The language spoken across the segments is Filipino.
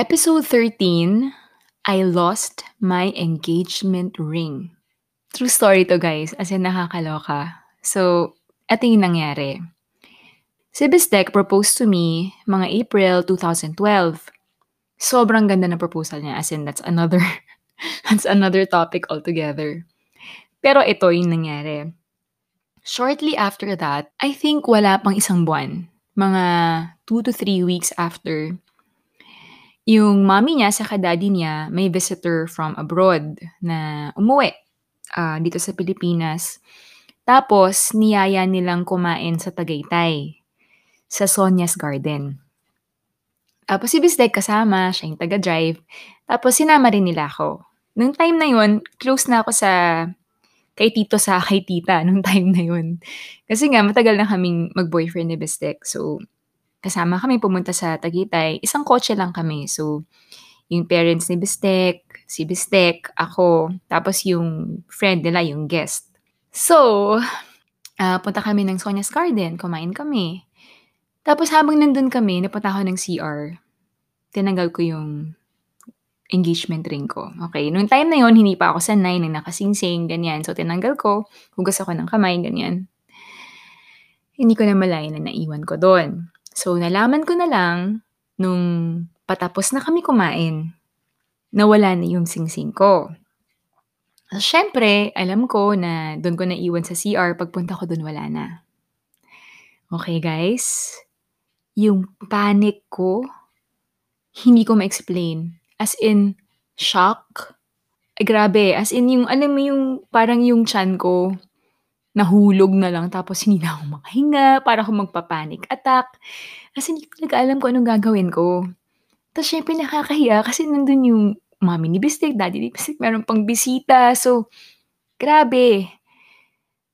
Episode 13, I lost my engagement ring. True story to guys, as in nakakaloka. So, eto yung nangyari. Si Bistek proposed to me mga April 2012. Sobrang ganda ng proposal niya, as in that's another, that's another topic altogether. Pero ito yung nangyari. Shortly after that, I think wala pang isang buwan. Mga 2 to 3 weeks after, yung mommy niya sa daddy niya may visitor from abroad na umuwi ah, dito sa Pilipinas. Tapos, niyaya nilang kumain sa Tagaytay, sa Sonia's Garden. Tapos si Bisdek kasama, siya yung taga-drive. Tapos sinama rin nila ako. Nung time na yun, close na ako sa kay tito sa kay tita nung time na yun. Kasi nga, matagal na kaming mag-boyfriend ni Bistek. So, kasama kami pumunta sa Tagaytay. Isang kotse lang kami. So, yung parents ni Bistek, si Bistek, ako, tapos yung friend nila, yung guest. So, uh, punta kami ng Sonia's Garden, kumain kami. Tapos habang nandun kami, napunta ako ng CR. Tinanggal ko yung engagement ring ko. Okay, noong time na yon hindi pa ako sanay, nang nakasingsing, ganyan. So, tinanggal ko, hugas ako ng kamay, ganyan. Hindi ko na malay na naiwan ko doon. So, nalaman ko na lang nung patapos na kami kumain na wala na yung singsing ko. So, syempre, alam ko na doon ko naiwan sa CR, pagpunta ko doon wala na. Okay guys, yung panic ko, hindi ko ma-explain. As in, shock. Eh, grabe, as in yung, alam mo yung, parang yung chan ko, nahulog na lang tapos hindi na ako makahinga, para ako magpa-panic attack. Kasi hindi ko talaga alam kung anong gagawin ko. Tapos syempre nakakahiya kasi nandun yung mami ni Bistek, daddy ni Bistek, meron pang bisita. So, grabe.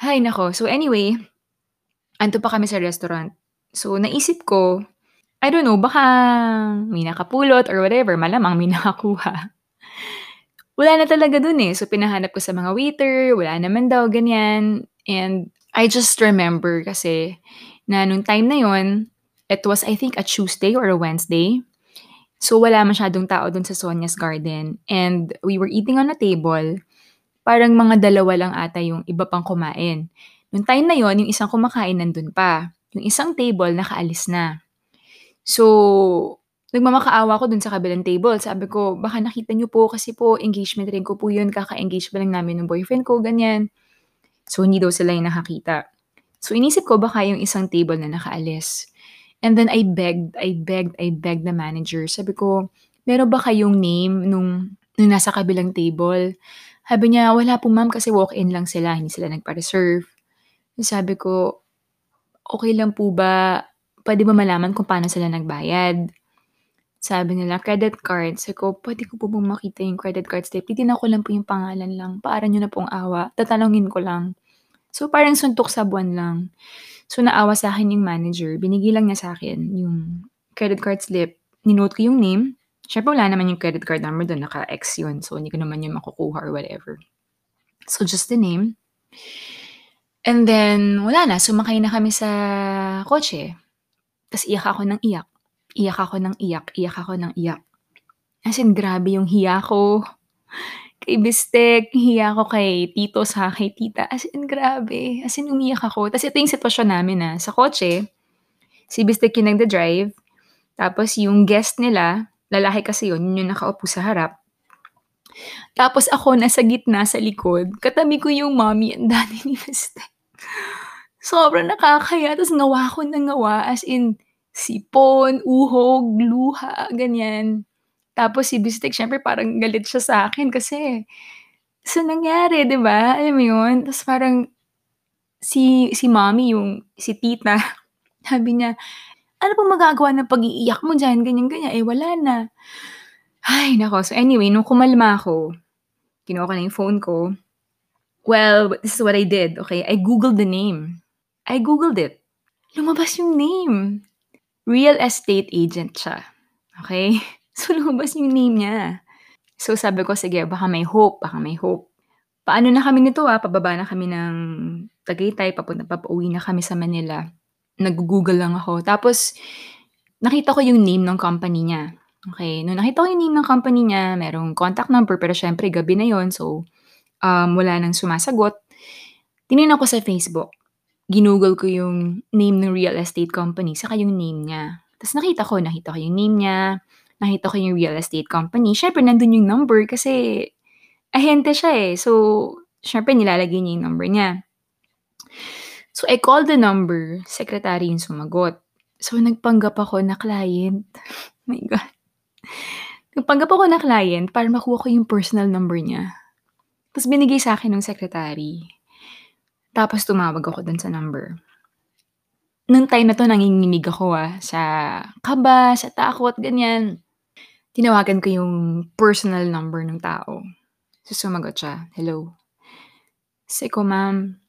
Hay nako. So anyway, anto pa kami sa restaurant. So naisip ko, I don't know, baka may nakapulot or whatever, malamang may nakakuha. Wala na talaga dun eh. So pinahanap ko sa mga waiter, wala naman daw, ganyan. And I just remember kasi na nung time na yon, it was I think a Tuesday or a Wednesday. So wala masyadong tao dun sa Sonia's Garden. And we were eating on a table. Parang mga dalawa lang ata yung iba pang kumain. Nung time na yon, yung isang kumakain nandun pa. Yung isang table nakaalis na. So, nagmamakaawa ko dun sa kabilang table. Sabi ko, baka nakita niyo po kasi po engagement ring ko po yun. Kaka-engage pa lang namin ng boyfriend ko, ganyan. So, hindi daw sila yung nakakita. So, inisip ko baka yung isang table na nakaalis. And then I begged, I begged, I begged the manager. Sabi ko, meron ba kayong name nung, nung nasa kabilang table? Sabi niya, wala po ma'am kasi walk-in lang sila, hindi sila nagpa-reserve. Sabi ko, okay lang po ba, pwede ba malaman kung paano sila nagbayad? Sabi nila, credit card. Sabi ko, pwede ko po bang makita yung credit card slip? Titignan ko lang po yung pangalan lang. Paaran nyo na pong awa. Tatanungin ko lang. So, parang suntok sa buwan lang. So, naawa sa akin yung manager. Binigay lang niya sa akin yung credit card slip. Ninote ko yung name. Siyempre, wala naman yung credit card number doon. Naka-X yun. So, hindi ko naman yung makukuha or whatever. So, just the name. And then, wala na. Sumakay na kami sa kotse. Tapos iyak ako ng iyak. Iyak ako ng iyak. Iyak ako ng iyak. As in, grabe yung hiya ko kay Bistek, hiya ako kay tito sa kay tita. As in, grabe. As in, umiyak ako. Tapos ito yung sitwasyon namin na sa kotse, si Bistek yung nagda-drive, tapos yung guest nila, lalaki kasi yun, yun yung nakaupo sa harap. Tapos ako nasa gitna sa likod, katabi ko yung mommy and daddy ni Bistek. Sobrang nakakaya. Tapos ngawa ko na ngawa. As in, sipon, uhog, luha, ganyan. Tapos si Bistek syempre parang galit siya sa akin kasi sa nangyari, 'di ba? Alam mo 'yun? Tapos parang si si mommy yung si tita, sabi niya, "Ano pong magagawa ng pag-iiyak mo diyan, ganyan-ganyan, eh wala na." Ay nako, so anyway nung kumalma ako, kinuha ko na yung phone ko. Well, this is what I did, okay? I googled the name. I googled it. Lumabas yung name. Real estate agent siya, okay? So, lumabas yung name niya. So, sabi ko, sige, baka may hope, baka may hope. Paano na kami nito ah? Pababa na kami ng Tagaytay, papunta pa pauwi na kami sa Manila. Nag-google lang ako. Tapos, nakita ko yung name ng company niya. Okey, nung nakita ko yung name ng company niya, merong contact number pero siyempre gabi na yun so, um, wala ng sumasagot. Tinignan ko sa Facebook, ginoogle ko yung name ng real estate company saka yung name niya. Ta's nakita ko, nakita ko yung name niya, nakita ko yung real estate company, siyempre nandun yung number kasi ahente siya, eh. So, siyempre nilalagay niya yung number niya. So, I called the number, secretary yung sumagot. So, nagpanggap ako na client. Oh my God. Nagpanggap ako na client para makuha ko yung personal number niya. Ta's binigay sa'kin nung secretary. Tapos tumawag ako dun sa number. Nung time na 'to nanginginig ako, ah, sa kaba, sa takot, ganyan. Tinawagan ko yung personal number nung tao. So, sumagot siya, "Hello." Sabi ko, "Ma'am,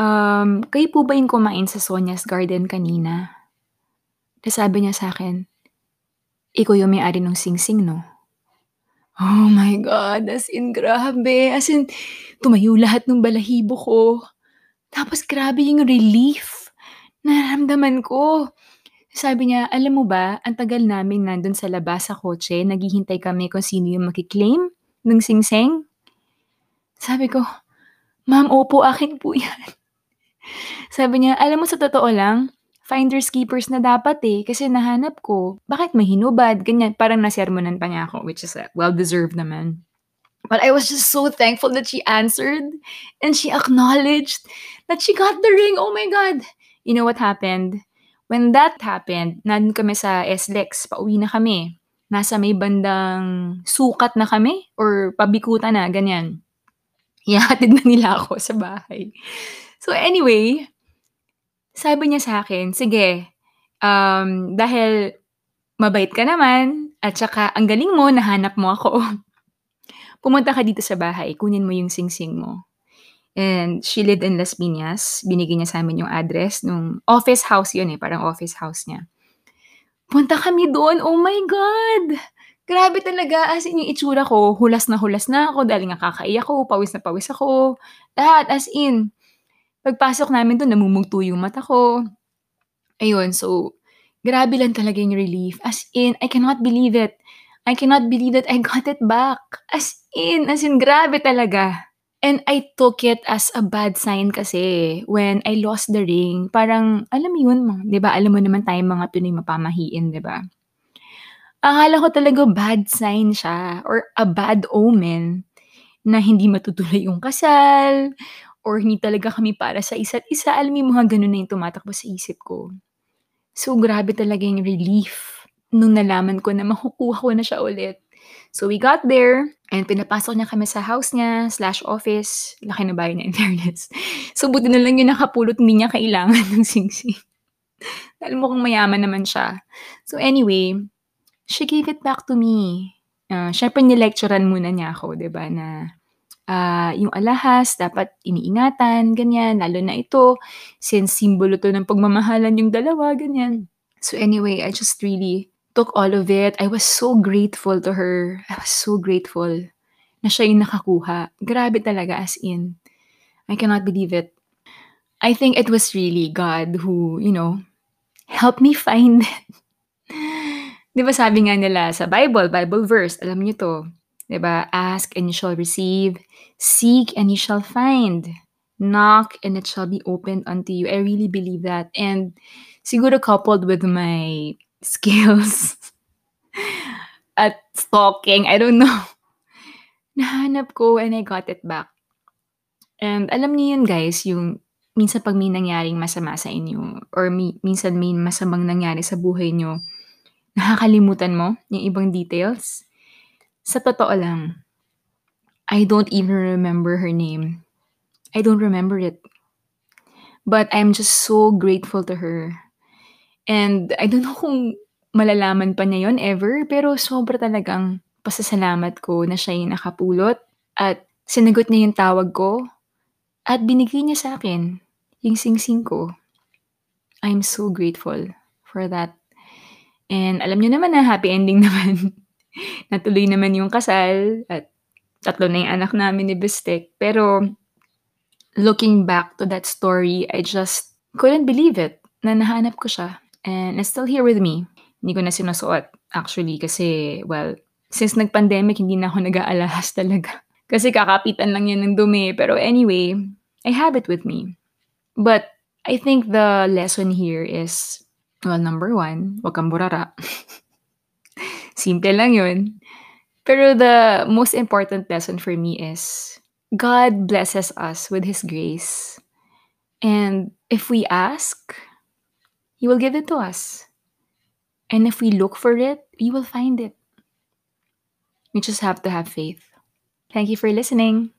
um, kayo po ba yung kumain sa Sonia's Garden kanina?" Ta's sabi niya sa'kin, "Ikaw yung may-ari nung singsing 'no?" Oh my God, as in grabe, as in tumayo lahat nung balahibo ko. Tapos grabe yung relief na nararamdaman ko. Sabi niya, "Alam mo ba, ang tagal namin nandun sa labas sa kotse, naghihintay kami kung sino yung maki-claim nung singsing." Sabi ko, "Ma'am, opo, akin po yan." Sabi niya, "Alam mo sa totoo lang, finders keepers na dapat, eh, kasi nahanap ko. Bakit may hinubad?" Ganyan, parang nasermonan pa niya ako, which is, uh, well-deserved naman. But I was just so thankful that she answered and she acknowledged that she got the ring, oh my God! You know what happened? When that happened, nandun kami sa SLEX, pauwi na kami. Nasa may bandang sukat na kami or pabikutan na, ganyan. Ihahatid na nila ako sa bahay. So anyway, sabi niya sa'kin, "Sige, um, dahil mabait ka naman at saka ang galing mo, nahanap mo ako. Pumunta ka dito sa bahay, kunin mo yung singsing mo." And she lived in Las Piñas, binigay niya sa'min yung address nung office house yun, eh, parang office house niya. Punta kami dun, oh my God! Grabe talaga, as in yung itsura ko, hulas na hulas na ako dahil nga kakaiyak ako, pawis na pawis ako, lahat as in. Pagpasok namin dun namumugto yung mata ko. Ayun, so grabe lang talaga yung relief, as in, I cannot believe it. I cannot believe that I got it back. As in, as in grabe talaga. And I took it as a bad sign kasi when I lost the ring, parang alam mo yun, 'di ba, alam mo naman tayong mga Pinoy mapamahiin, 'di ba? Akala ko talaga bad sign siya or a bad omen na hindi matutuloy yung kasal or hindi talaga kami para sa isa't isa. Alam mo mga gano'n na yung tumatakbo sa isip ko. So, grabe talaga yung relief nung nalaman ko na makukuha ko na siya ulit. So, we got there and pinapasok niya kami sa house niya slash office. Laki ng bahay niya in fairness. So, buti na lang yung nakapulot, hindi niya kailangan ng singsing. Dahil mukhang mayaman naman siya. So, anyway, she gave it back to me. Uh, Siyempre, nilecturean muna niya ako, 'di ba, na ah, yung alahas dapat iniingatan, ganyan. Lalo na ito, since simbolo 'to ng pagmamahalan yung dalawa, ganyan. So anyway, I just really took all of it. I was so grateful to her. I was so grateful na siya yung nakakuha. Grabe talaga, as in. I cannot believe it. I think it was really God who, you know, helped me find it. 'Di ba sabi nga nila sa Bible, Bible verse, alam niyo 'to, 'di ba? Ask and you shall receive, seek and you shall find, knock and it shall be opened unto you. I really believe that. And siguro coupled with my skills at stalking, I don't know. Nahanap ko and I got it back. And alam niyo yun guys, yung minsan 'pag may nangyaring masama sa inyo or mi minsan may masamang nangyari sa buhay niyo, nakakalimutan mo yung ibang details. Sa totoo lang, I don't even remember her name. I don't remember it. But I'm just so grateful to her. And I don't know kung malalaman pa niya yun ever, pero sobra talagang pasasalamat ko na siya yung nakapulot at sinagot niya yung tawag ko at binigay niya sa akin yung singsing ko. I'm so grateful for that. And alam niyo naman na happy ending naman. Natuloy naman yung kasal at tatlo na yung anak namin ni Bestek. Pero looking back to that story, I just couldn't believe it na nahanap ko siya. And still here with me. Hindi ko na sinusuot. Actually kasi, well, since nag-pandemic hindi na ako nag-aalahas talaga. Kasi kakapitan lang yan ng dumi. Pero anyway, I have it with me. But I think the lesson here is, well, number one, wag kang burara. Simple lang yun. Pero the most important lesson for me is God blesses us with His grace. And if we ask, He will give it to us. And if we look for it, we will find it. We just have to have faith. Thank you for listening.